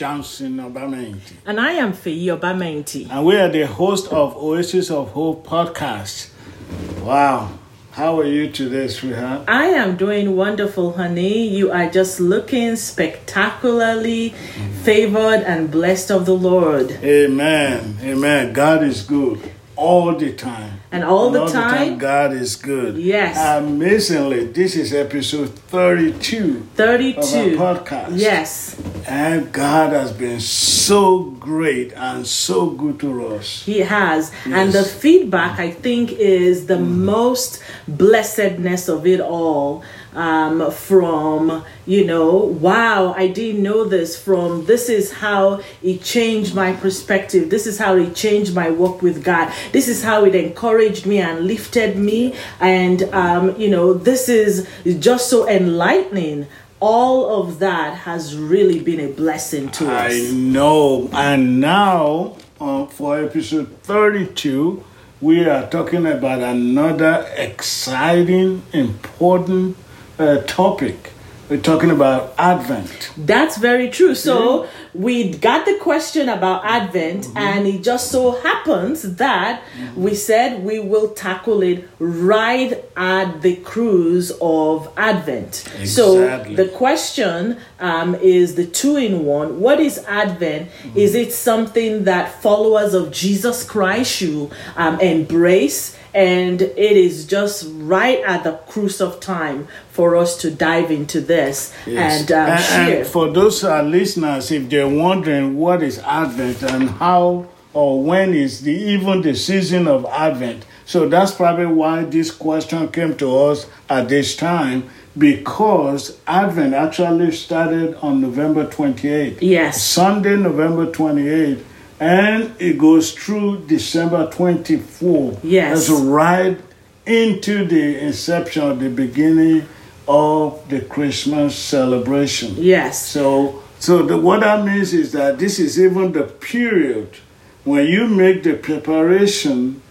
Johnson Obamenti, And I am Feyi Obamenti. and we are the host of Oasis of Hope podcast. Wow, how are you today, sweetheart? I am doing wonderful, honey. You are just looking spectacularly favored and blessed of the Lord. Amen. Amen. God is good all the time. And all the all time, God is good. Yes. Amazingly, this is episode 32 32. of our podcast. Yes, And God has been so great and so good to us. He has. And the feedback, I think, is the mm. most blessedness of it all. Um, from, you know, wow, I didn't know this, from this is how it changed my perspective. This is how it changed my walk with God. This is how it encouraged me and lifted me. And, um, you know, this is just so enlightening. All of that has really been a blessing to us. I know. And now, uh, for episode 32, we are talking about another exciting, important uh, topic. We're talking about Advent. That's very true. So we got the question about Advent, Mm-hmm. and it just so happens that we said we will tackle it right at the cruise of Advent. Exactly. So the question um, is the two in one. What is Advent? Mm-hmm. Is it something that followers of Jesus Christ should um, embrace? And it is just right at the cruise of time for us to dive into this Yes. and, um, and, share. and for those uh, listeners, if they're wondering what is Advent and how or when is the even the season of Advent, so that's probably why this question came to us at this time because Advent actually started on November 28th. Yes. Sunday, November 28th, and it goes through December 24th. Yes. That's right into the inception of the beginning of the Christmas celebration. Yes. So, so the, what that means is that this is even the period when you make the preparation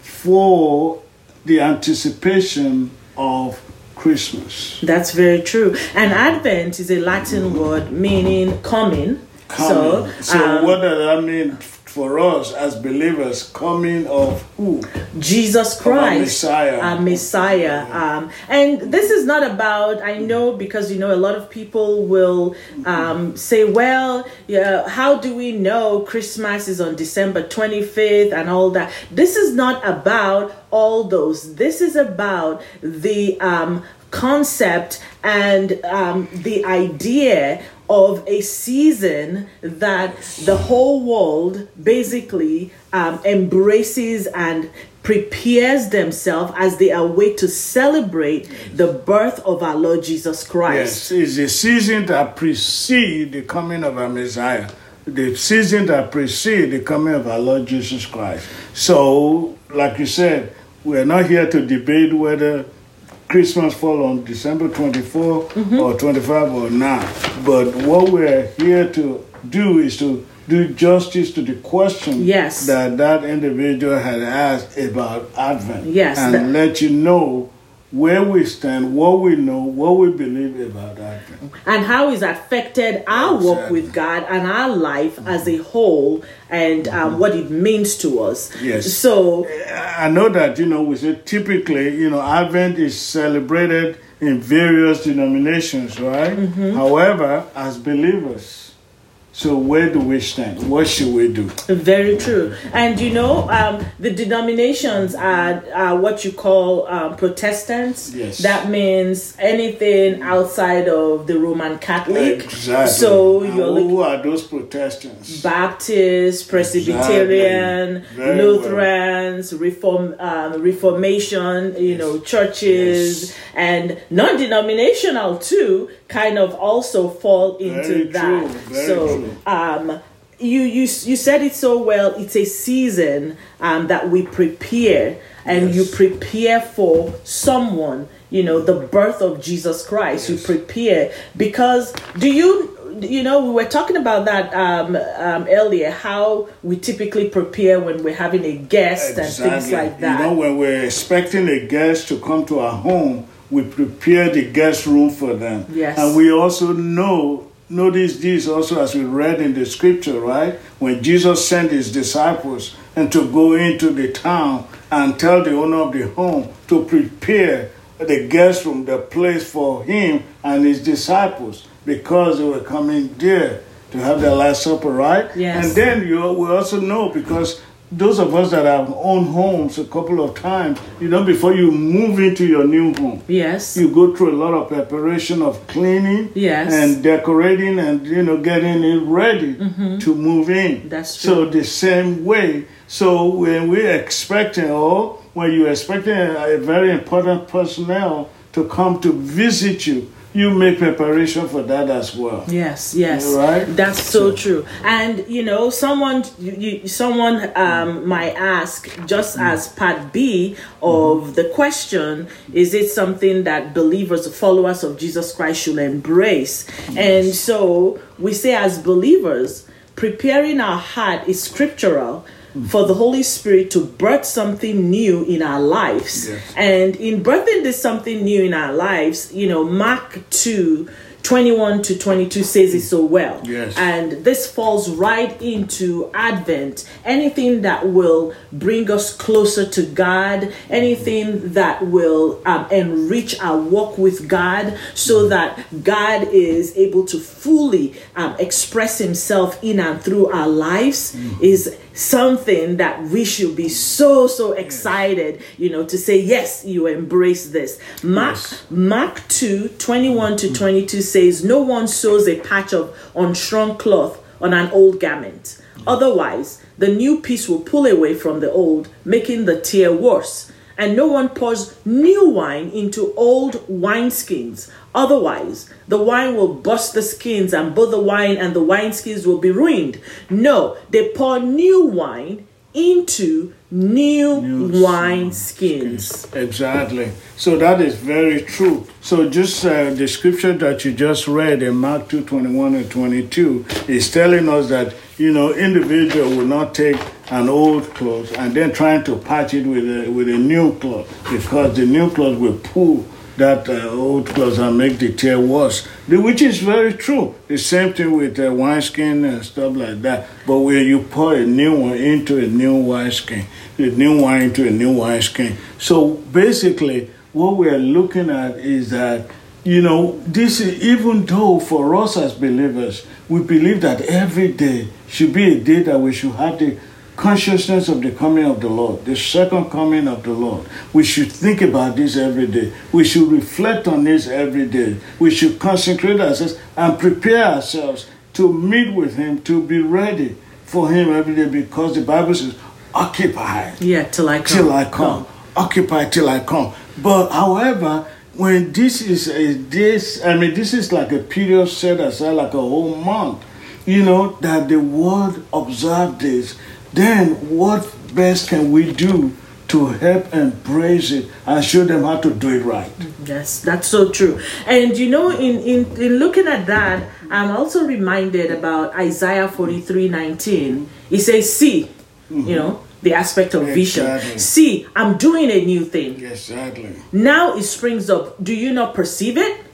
for the anticipation of Christmas. That's very true. And Advent is a Latin word meaning coming. Coming. So, So, um, what does that mean for us as believers? Coming of who? Jesus Christ, Messiah. a Messiah. Um, and this is not about, I know, because you know, a lot of people will um, say, well, yeah, how do we know Christmas is on December 25th and all that? This is not about all those. This is about the um, concept and um, the idea of a season that the whole world basically um, embraces and prepares themselves as they await to celebrate the birth of our Lord Jesus Christ. Yes, it's a season that precedes the coming of our Messiah. The season that precedes the coming of our Lord Jesus Christ. So, like you said, we're not here to debate whether Christmas fall on December 24 Mm-hmm. or 25 or not. But what we're here to do is to do justice to the question Yes. that that individual had asked about Advent. Yes, And that- let you know where we stand, what we know, what we believe about Advent. And how it's affected our walk Exactly. with God and our life as a whole and um, what it means to us. Yes. So, I know that, you know, we say typically, you know, Advent is celebrated in various denominations, right? Mm-hmm. However, as believers, so where do we stand? What should we do? Very true. And you know, um, the denominations are, are what you call um, Protestants. Yes. That means anything outside of the Roman Catholic. Exactly. So And you're looking who are those Protestants? Baptist, Presbyterian, Exactly. Very well. Lutherans, Reform, um, Reformation, you know, churches, and non-denominational too, kind of also fall into Very that. true, so, um, you you you said it so well. It's a season um, that we prepare, and you prepare for someone. You know, the birth of Jesus Christ. You prepare because do you you know we were talking about that um, um, earlier how we typically prepare when we're having a guest and things like that You know, when we're expecting a guest to come to our home, we prepare the guest room for them. Yes. And we also know notice this also as we read in the scripture, right? When Jesus sent his disciples and to go into the town and tell the owner of the home to prepare the guest room, the place for him and his disciples because they were coming there to have their last supper, right? Yes. And then you we also know because those of us that have owned homes a couple of times, you know, before you move into your new home, Yes. you go through a lot of preparation of cleaning Yes. and decorating and you know getting it ready mm-hmm. to move in That's true. So the same way so when we're expecting or when you're expecting a, a very important personnel to come to visit you you make preparation for that as well Yes, yes, Right? That's so true. And you know, someone, you, you, someone um, might ask, just as part B of the question, is it something that believers, followers of Jesus Christ, should embrace? And so we say, as believers, preparing our heart is scriptural. For the Holy Spirit to birth something new in our lives. Yes. And in birthing this something new in our lives, you know, Mark 2 21 to 22 says it so well. Yes. And this falls right into Advent. Anything that will bring us closer to God, anything that will um, enrich our walk with God so that God is able to fully um, express Himself in and through our lives is something that we should be so so excited you know to say yes you embrace this. Mark Yes. mark 2 21 to 22 says no one sews a patch of unstrung cloth on an old garment. Otherwise the new piece will pull away from the old making the tear worse and no one pours new wine into old wineskins. Otherwise, the wine will burst the skins, and both the wine and the wineskins will be ruined. No, they pour new wine into new, New wine skins. Exactly. So that is very true. So just uh, the scripture that you just read in Mark 2 21 and 22 is telling us that, you know, individual will not take an old cloth and then trying to patch it with a, with a new cloth because the new cloth will pull that uh, old clothes and make the tear worse, which is very true. The same thing with uh, wineskin and stuff like that. But when you pour a new one into a new wineskin, the new wine into a new wineskin. So basically, what we are looking at is that, you know, this is even though for us as believers, we believe that every day should be a day that we should have the consciousness of the coming of the Lord, the second coming of the Lord. We should think about this every day. We should reflect on this every day. We should consecrate ourselves and prepare ourselves to meet with Him, to be ready for Him every day because the Bible says, occupy Yeah, till I come. till I come. Occupy till I come. But however, when this is a this, I mean, this is like a period set aside, like a whole month. You know that the world observe this. Then what best can we do to help embrace it and show them how to do it right? Yes, that's so true. And you know, in, in, in looking at that, I'm also reminded about Isaiah 43 19. It says, See, mm-hmm. you know, the aspect of vision. See, I'm doing a new thing. Exactly. Now it springs up. Do you not perceive it?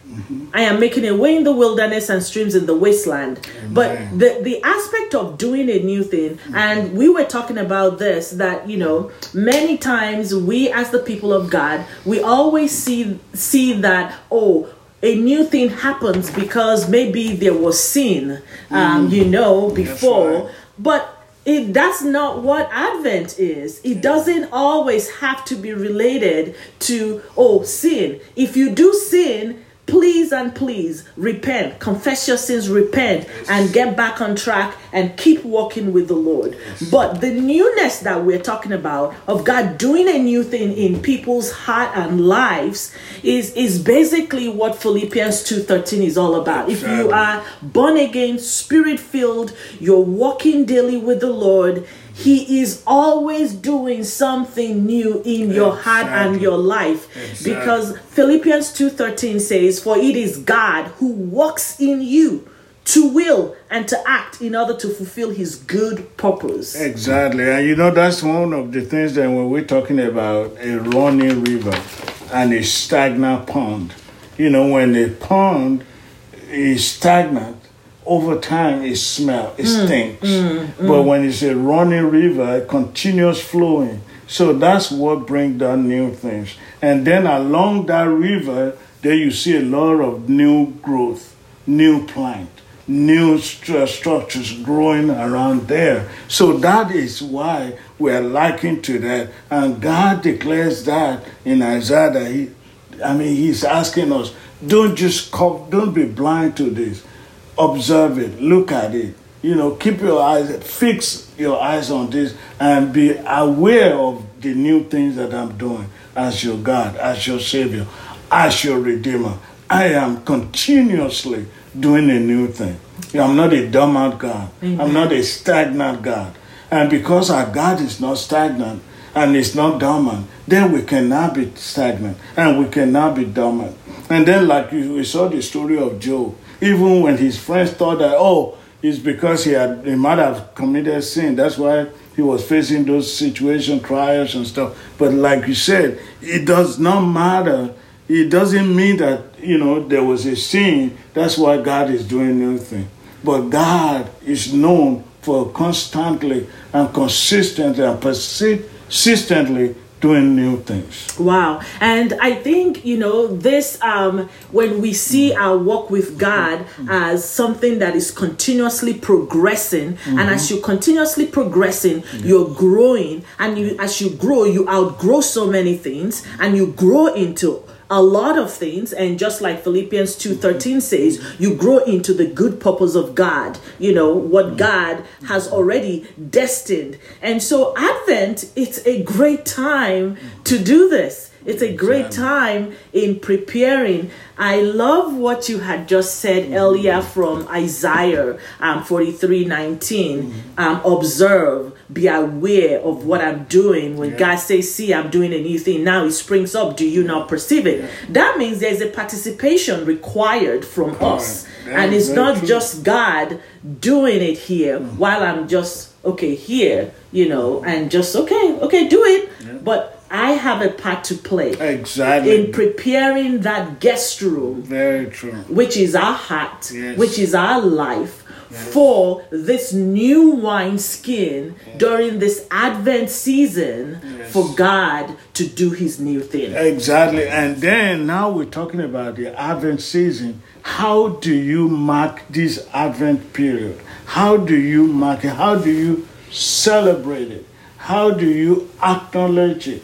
I am making a way in the wilderness and streams in the wasteland. But the, the aspect of doing a new thing, and we were talking about this, that you know, many times we as the people of God, we always see see that, oh, a new thing happens because maybe there was sin, um, you know, before. right. But it that's not what advent is it doesn't always have to be related to oh sin if you do sin please and please repent. Confess your sins repent and get back on track and keep walking with the lord. But the newness that we're talking about of god doing a new thing in people's heart and lives is is basically what philippians 2.13 is all about. If you are born again, spirit filled, you're walking daily with the Lord, He is always doing something new in your heart and your life. Exactly. Because Philippians 2:13 says, For it is God who works in you to will and to act in order to fulfill his good purpose. Exactly. And you know, that's one of the things that when we're talking about a running river and a stagnant pond, you know, when a pond is stagnant, over time it smell, it mm, stinks. Mm, mm. But when it's a running river, a continuous flowing, so that's what brings down new things. And then along that river, there you see a lot of new growth, new plant, new stru- structures growing around there. So that is why we are likened to that. And God declares that in Isaiah that he, I mean, He's asking us, don't just come, don't be blind to this. Observe it, look at it. You know, keep your eyes, fix your eyes on this, and be aware of the new things that I'm doing as your God, as your Savior, as your Redeemer. I am continuously doing a new thing. I'm not a dormant God. I'm not a stagnant God. And because our God is not stagnant and is not dormant, then we cannot be stagnant and we cannot be dormant. And then, like we saw the story of Job, even when his friends thought that, oh, it's because he had he might have committed sin. That's why he was facing those situation trials and stuff. But like you said, it does not matter. It doesn't mean that you know there was a sin. That's why God is doing new thing. But God is known for constantly and consistently and persistently doing new things. Wow. And I think, you know, this, um, when we see our walk with God as something that is continuously progressing, and as you're continuously progressing, you're growing, and you, as you grow, you outgrow so many things, and you grow into a lot of things and just like philippians 2.13 says you grow into the good purpose of god you know what mm-hmm. god has already destined. And so advent it's a great time to do this it's a great time in preparing. I love what you had just said earlier from Isaiah um, 43 19. Um, observe, be aware of what I'm doing. When God says, See, I'm doing a new thing, now it springs up. Do you not perceive it? That means there's a participation required from us. And it's not true. just God doing it here while I'm just, okay, here, you know, and just, okay, okay, do it. But I have a part to play Exactly. in preparing that guest room, Very true. which is our heart, Yes. which is our life, for this new wine skin during this Advent season for God to do his new thing. Exactly. And then now we're talking about the Advent season. How do you mark this Advent period? How do you mark it? How do you celebrate it? How do you acknowledge it?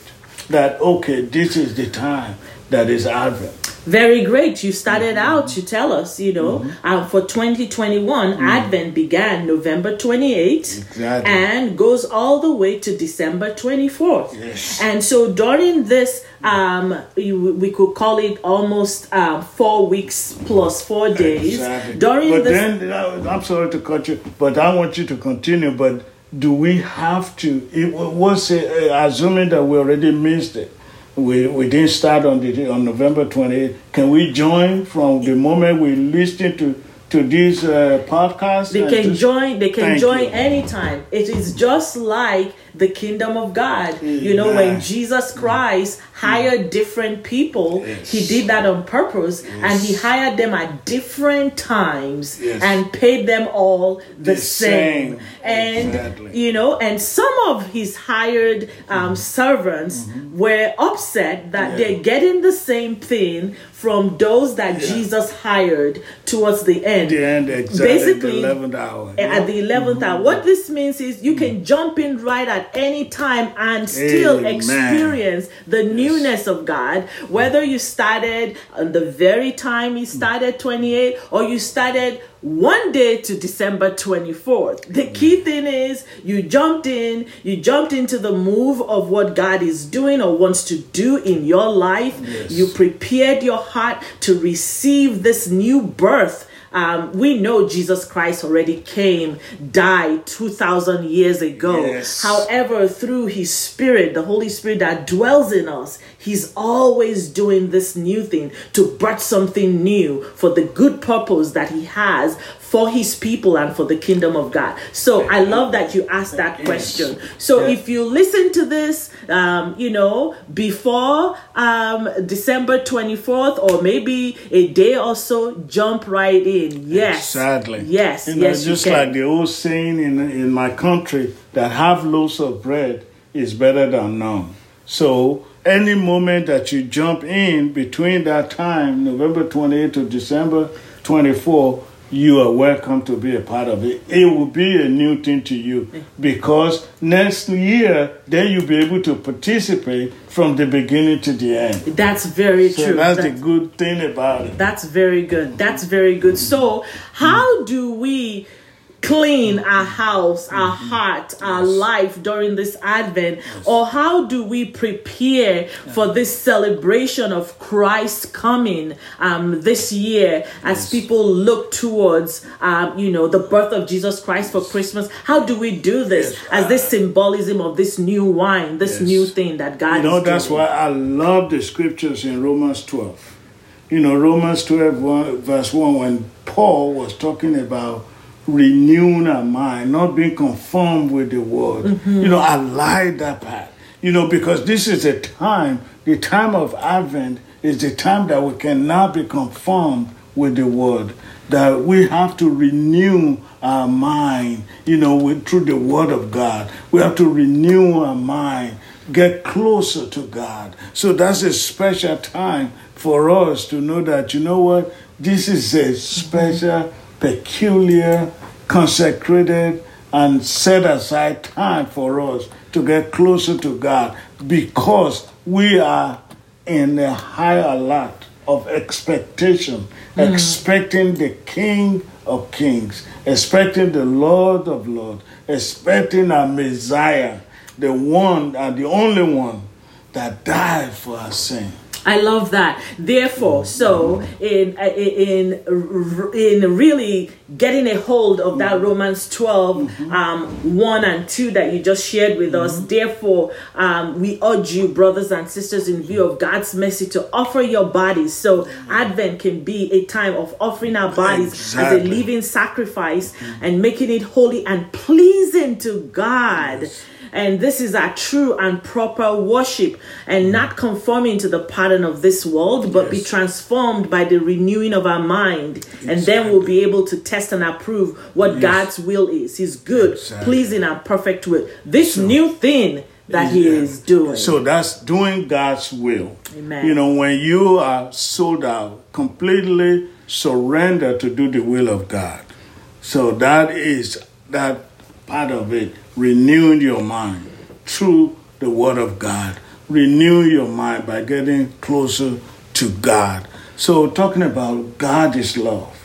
That, okay, this is the time that is Advent. Very great. You started out to tell us, you know, um, for 2021, Advent began November 28th Exactly. and goes all the way to December 24th. Yes. And so during this, um, you- we could call it almost um, four weeks plus four days. Exactly. During but this, then, uh, I'm sorry to cut you, but I want you to continue. But do we have to? It was uh, assuming that we already missed it. We, we didn't start on the on November 28th. Can we join from the moment we listen to to this uh, podcast? They can just- join. They can join you. anytime. It is just like the kingdom of God. You know, when Jesus Christ hired different people, Yes. he did that on purpose, and he hired them at different times Yes. and paid them all the, The same. same. And Exactly. you know, and some of his hired um, servants were upset that Yeah. they're getting the same thing from those that Yeah. Jesus hired towards the end. the end exactly Basically, the 11th hour. at the 11th hour. Mm-hmm. What this means is you can mm-hmm. jump in right at any time and still Amen. experience the newness of God. Whether you started on the very time you started 28 or you started one day to December 24th. The key thing is you jumped in, you jumped into the move of what God is doing or wants to do in your life. Yes. You prepared your heart to receive this new birth. Um, we know Jesus Christ already came, died 2,000 years ago. Yes. However, through his spirit, the Holy Spirit that dwells in us, He's always doing this new thing to birth something new for the good purpose that He has for his people and for the kingdom of God. So I love that you asked that question. So if you listen to this, um, you know, before um, December 24th or maybe a day or so, jump right in. Yes. Sadly. Yes. You know, yes. just you can. like the old saying in, in my country that half loaves of bread is better than none. So any moment that you jump in between that time, November 28th to December 24, you are welcome to be a part of it. It will be a new thing to you because next year, then you'll be able to participate from the beginning to the end. That's very So true. that's That's- the good thing about it. That's very good. That's very good. So, how do we clean our house, our heart, our life during this Advent? Or how do we prepare for this celebration of Christ coming um, this year as people look towards, um, you know, the birth of Jesus Christ for Christmas? How do we do this as this symbolism of this new wine, this Yes. new thing that God You know, that's doing? why I love the scriptures in Romans 12. You know, Romans 12, one- verse 1, when Paul was talking about renewing our mind, not being conformed with the world. Mm-hmm. You know, I like that part. You know, because this is a time, the time of Advent is the time that we cannot be conformed with the world. That we have to renew our mind, you know, with, through the Word of God. We have to renew our mind, get closer to God. So that's a special time for us to know that, you know what, this is a special, peculiar, consecrated, and set aside time for us to get closer to God because we are in a high alert of expectation, hmm. expecting the King of Kings, expecting the Lord of Lords, expecting our Messiah, the one and the only one that died for our sin. I love that. Therefore, so in in in really getting a hold of that mm-hmm. Romans 12 mm-hmm. um, 1 and 2 that you just shared with us, mm-hmm. therefore, um, we urge you, brothers and sisters, in view of God's mercy, to offer your bodies. So, Advent can be a time of offering our bodies as a living sacrifice and making it holy and pleasing to God. And this is our true and proper worship, and not conforming to the pattern of this world, but be transformed by the renewing of our mind. And then we'll be able to test and approve what God's will is His good, Exactly. pleasing, and perfect will. This new thing that He Yeah. is doing. So that's doing God's will. Amen. You know, when you are sold out, completely surrender to do the will of God. So that is that part of it, renewing your mind through the word of God. Renew your mind by getting closer to God. So talking about God is love.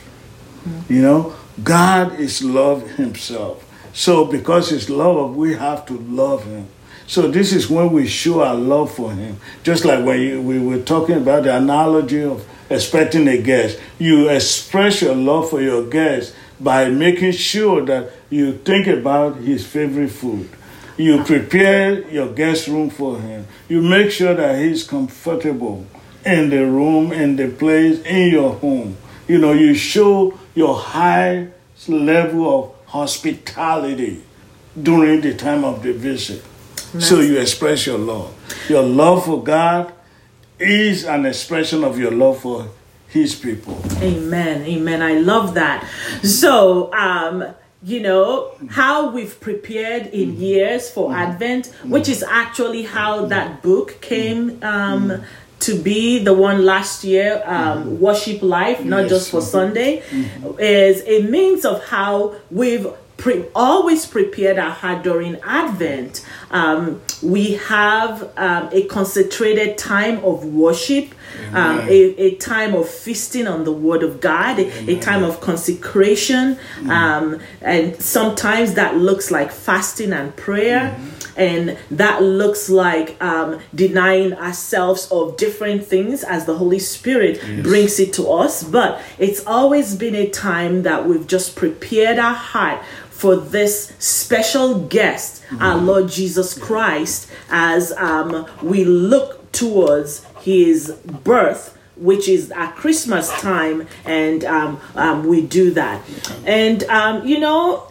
You know, God is love himself. So because he's love, we have to love him. So this is when we show our love for him. Just like when you, we were talking about the analogy of expecting a guest. You express your love for your guest by making sure that you think about his favorite food. You prepare your guest room for him. You make sure that he's comfortable in the room, in the place, in your home. You know, you show your high level of hospitality during the time of the visit. So you express your love. Your love for God is an expression of your love for his people. Amen. Amen. I love that. So, um, you know, how we've prepared in mm-hmm. years for mm-hmm. Advent, mm-hmm. which is actually how that book came um, to be the one last year, um, Worship Life, not Yes. just for Sunday, is a means of how we've pre- always prepared our heart during Advent. Um, we have um, a concentrated time of worship, um, a, a time of feasting on the Word of God, a, a time of consecration, um, and sometimes that looks like fasting and prayer. And that looks like um, denying ourselves of different things as the Holy Spirit brings it to us. But it's always been a time that we've just prepared our heart for this special guest, our Lord Jesus Christ, as um, we look towards his birth which is at Christmas time, and um, um, we do that. And um, you know,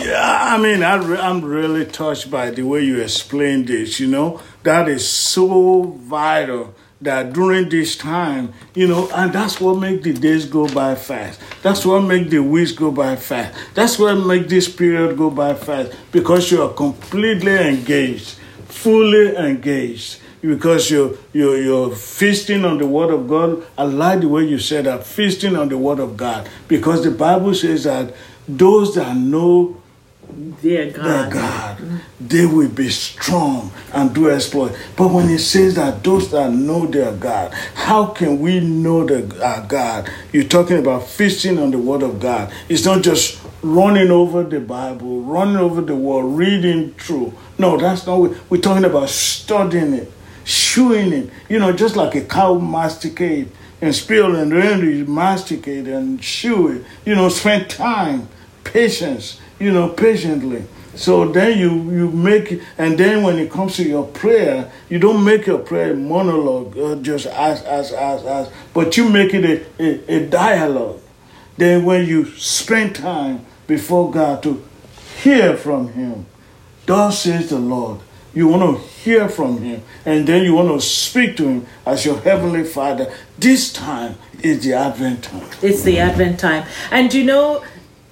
yeah, I mean, I re- I'm really touched by the way you explained this. You know, that is so vital that during this time, you know, and that's what make the days go by fast. That's what make the weeks go by fast. That's what make this period go by fast because you are completely engaged, fully engaged because you're, you're, you're feasting on the Word of God. I like the way you said that, feasting on the Word of God. Because the Bible says that those that know their God, their God they will be strong and do exploit. But when it says that those that know their God, how can we know the, our God? You're talking about feasting on the Word of God. It's not just running over the Bible, running over the Word, reading through. No, that's not. We're talking about studying it chewing it, you know, just like a cow masticate and spill and then you masticate and chew it, you know, spend time, patience, you know, patiently. So then you you make and then when it comes to your prayer, you don't make your prayer monologue uh, just as as as as, but you make it a, a, a dialogue. Then when you spend time before God to hear from Him, thus says the Lord, you want to hear from Him, and then you want to speak to Him as your Heavenly Father. This time is the Advent time. It's the Advent time. And you know,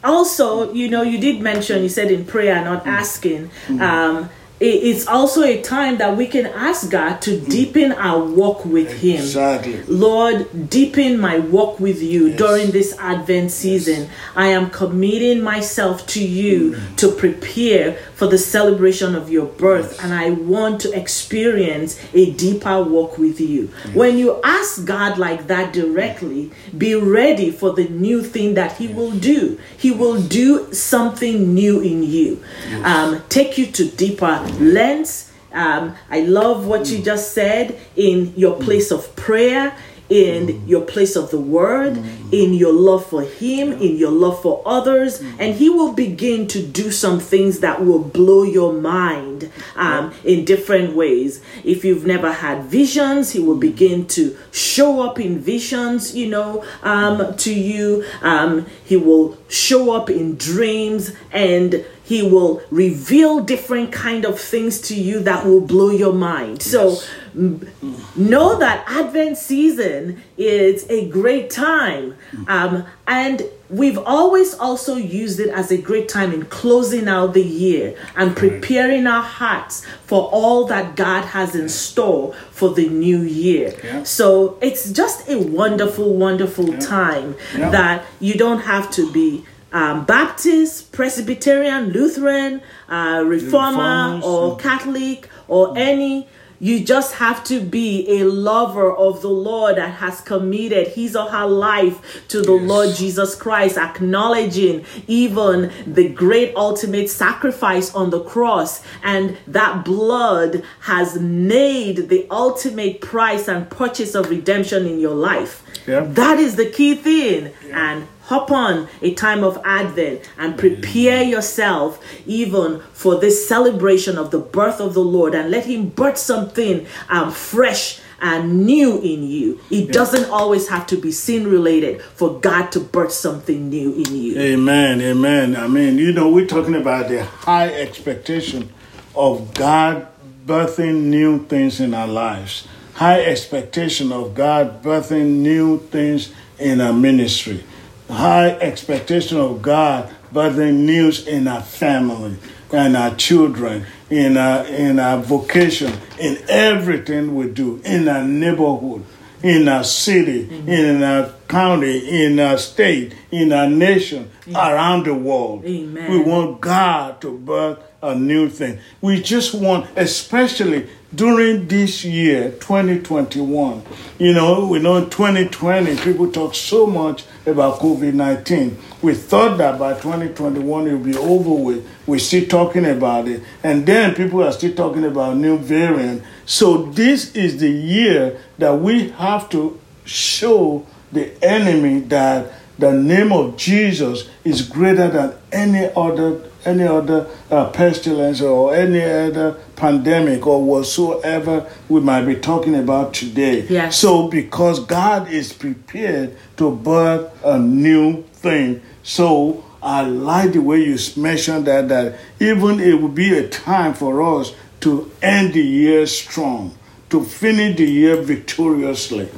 also, you know, you did mention, you said in prayer, not asking. Um, it's also a time that we can ask God to deepen our walk with Him. Exactly. Lord, deepen my walk with you yes. during this Advent season. Yes. I am committing myself to you mm. to prepare for the celebration of your birth, yes. and I want to experience a deeper walk with you. When you ask God like that directly, be ready for the new thing that He will do. He will do something new in you, um, take you to deeper lens. Um, I love what you just said in your place of prayer, in your place of the word, in your love for Him, in your love for others, and He will begin to do some things that will blow your mind um, in different ways. If you've never had visions, He will begin to show up in visions, you know, um, to you. Um, he will show up in dreams and he will reveal different kind of things to you that will blow your mind yes. so know that advent season is a great time um, and we've always also used it as a great time in closing out the year and preparing our hearts for all that god has in store for the new year yeah. so it's just a wonderful wonderful yeah. time yeah. that you don't have to be um, Baptist, Presbyterian, Lutheran, uh, Reformer, or Catholic, or any. You just have to be a lover of the Lord that has committed his or her life to the yes. Lord Jesus Christ, acknowledging even the great ultimate sacrifice on the cross. And that blood has made the ultimate price and purchase of redemption in your life. Yeah. That is the key thing. Yeah. And hop on a time of Advent and prepare yourself even for this celebration of the birth of the Lord and let Him birth something um, fresh and new in you. It doesn't always have to be sin related for God to birth something new in you. Amen. Amen. I mean, you know, we're talking about the high expectation of God birthing new things in our lives. High expectation of God birthing new things in our ministry high expectation of God, birthing news in our family and our children, in our in our vocation, in everything we do, in our neighborhood, in our city, mm-hmm. in our county, in our state, in our nation, around the world. Amen. We want God to birth a new thing. We just want, especially during this year, 2021. You know, we know 2020, people talk so much about COVID 19. We thought that by 2021 it would be over with. We're still talking about it. And then people are still talking about new variant. So this is the year that we have to show the enemy that the name of Jesus is greater than any other any other uh, pestilence or any other pandemic or whatsoever we might be talking about today. Yes. So because God is prepared to birth a new thing, so I like the way you mentioned that that even it will be a time for us to end the year strong, to finish the year victoriously,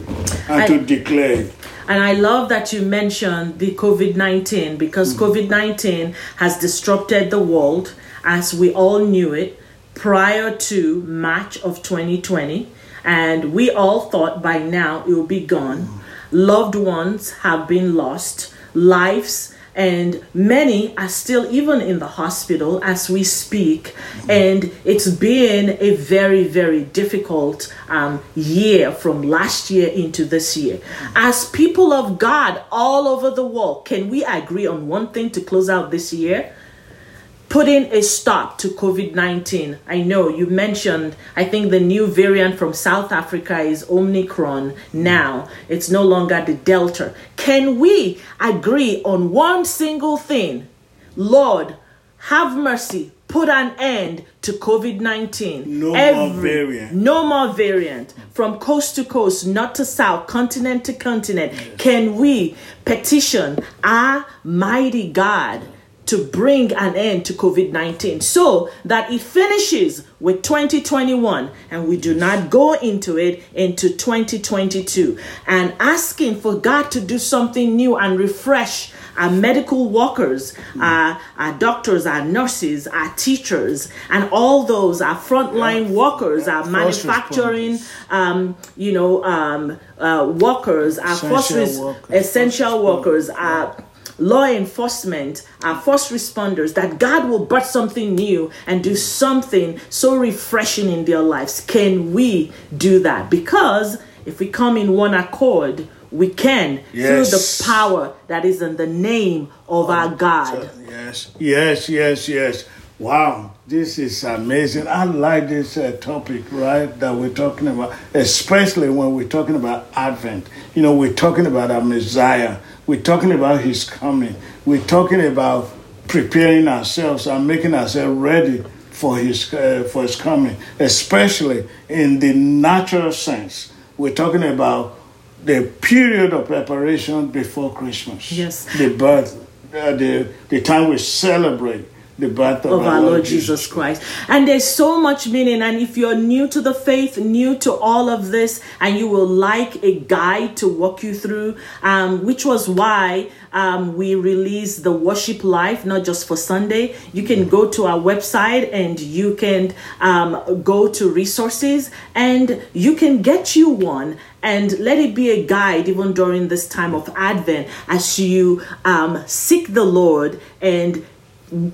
and I- to declare. And I love that you mentioned the COVID 19 because mm. COVID 19 has disrupted the world as we all knew it prior to March of 2020. And we all thought by now it would be gone. Mm. Loved ones have been lost, lives and many are still even in the hospital as we speak. And it's been a very very difficult um, year from last year into this year. As people of god all over the world can we agree on one thing to close out this year putting a stop to COVID 19. I know you mentioned, I think the new variant from South Africa is Omicron now. It's no longer the Delta. Can we agree on one single thing? Lord, have mercy. Put an end to COVID 19. No more variant. No more variant. From coast to coast, north to south, continent to continent. Can we petition our mighty God to bring an end to COVID 19 so that it finishes with 2021 and we do not go into it into 2022 and asking for God to do something new and refresh our medical workers, our, our doctors, our nurses, our teachers, and all those, our frontline workers, our First manufacturing, um, you know, um, uh, workers, our first Essential workers, essential workers, our law enforcement, our first responders, that God will birth something new and do something so refreshing in their lives. Can we do that? Because if we come in one accord, we can through the power that is in the name of our God. Yes, yes, yes, yes. Wow, this is amazing. I like this uh, topic, right, that we're talking about, especially when we're talking about Advent. You know, we're talking about our Messiah, we're talking about His coming, we're talking about preparing ourselves and making ourselves ready for His uh, for His coming, especially in the natural sense. We're talking about the period of preparation before Christmas. Yes. The birth, uh, the, the time we celebrate the birth of, of our Lord Jesus Christ. And there's so much meaning. And if you're new to the faith, new to all of this, and you will like a guide to walk you through, um, which was why um, we released the worship life, not just for Sunday. You can go to our website and you can um, go to resources and you can get you one and let it be a guide even during this time of Advent as you um, seek the Lord and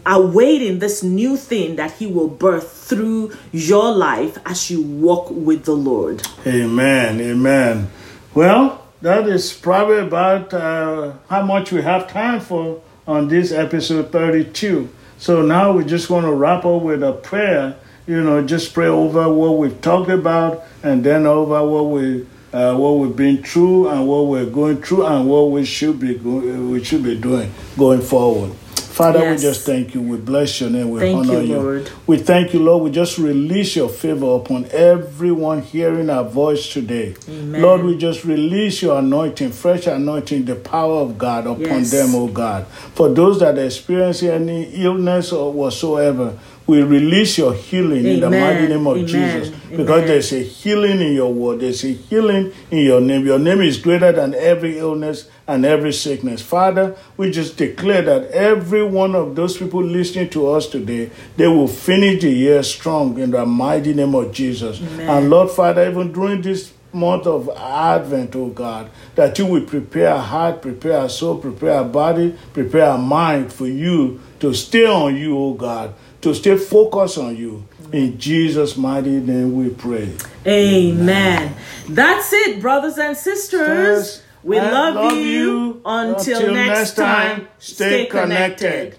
awaiting this new thing that he will birth through your life as you walk with the Lord. Amen, amen. Well, that is probably about uh, how much we have time for on this episode 32. So now we're just going to wrap up with a prayer. You know, just pray over what we've talked about, and then over what we uh, what we've been through, and what we're going through, and what we should be go- we should be doing going forward. Father, Yes. we just thank you. We bless your name. We Thank honor you, Lord. we thank you, Lord. We just release your favor upon everyone hearing our voice today. Amen. Lord, we just release your anointing, fresh anointing, the power of God upon Yes. them, oh God. For those that are experiencing any illness or whatsoever, we release your healing in the mighty name of Amen. Jesus. Because Amen. there's a healing in your word, there's a healing in your name. Your name is greater than every illness and every sickness. Father, we just declare that every one of those people listening to us today, they will finish the year strong in the mighty name of Jesus. Amen. And Lord Father, even during this month of Advent, oh God, that you will prepare our heart, prepare our soul, prepare our body, prepare our mind for you to stay on you, oh God, to stay focused on you. In Jesus' mighty name we pray. Amen. That's it, brothers and sisters. We love, love you. Until, Until next next time, time, stay stay connected.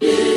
connected.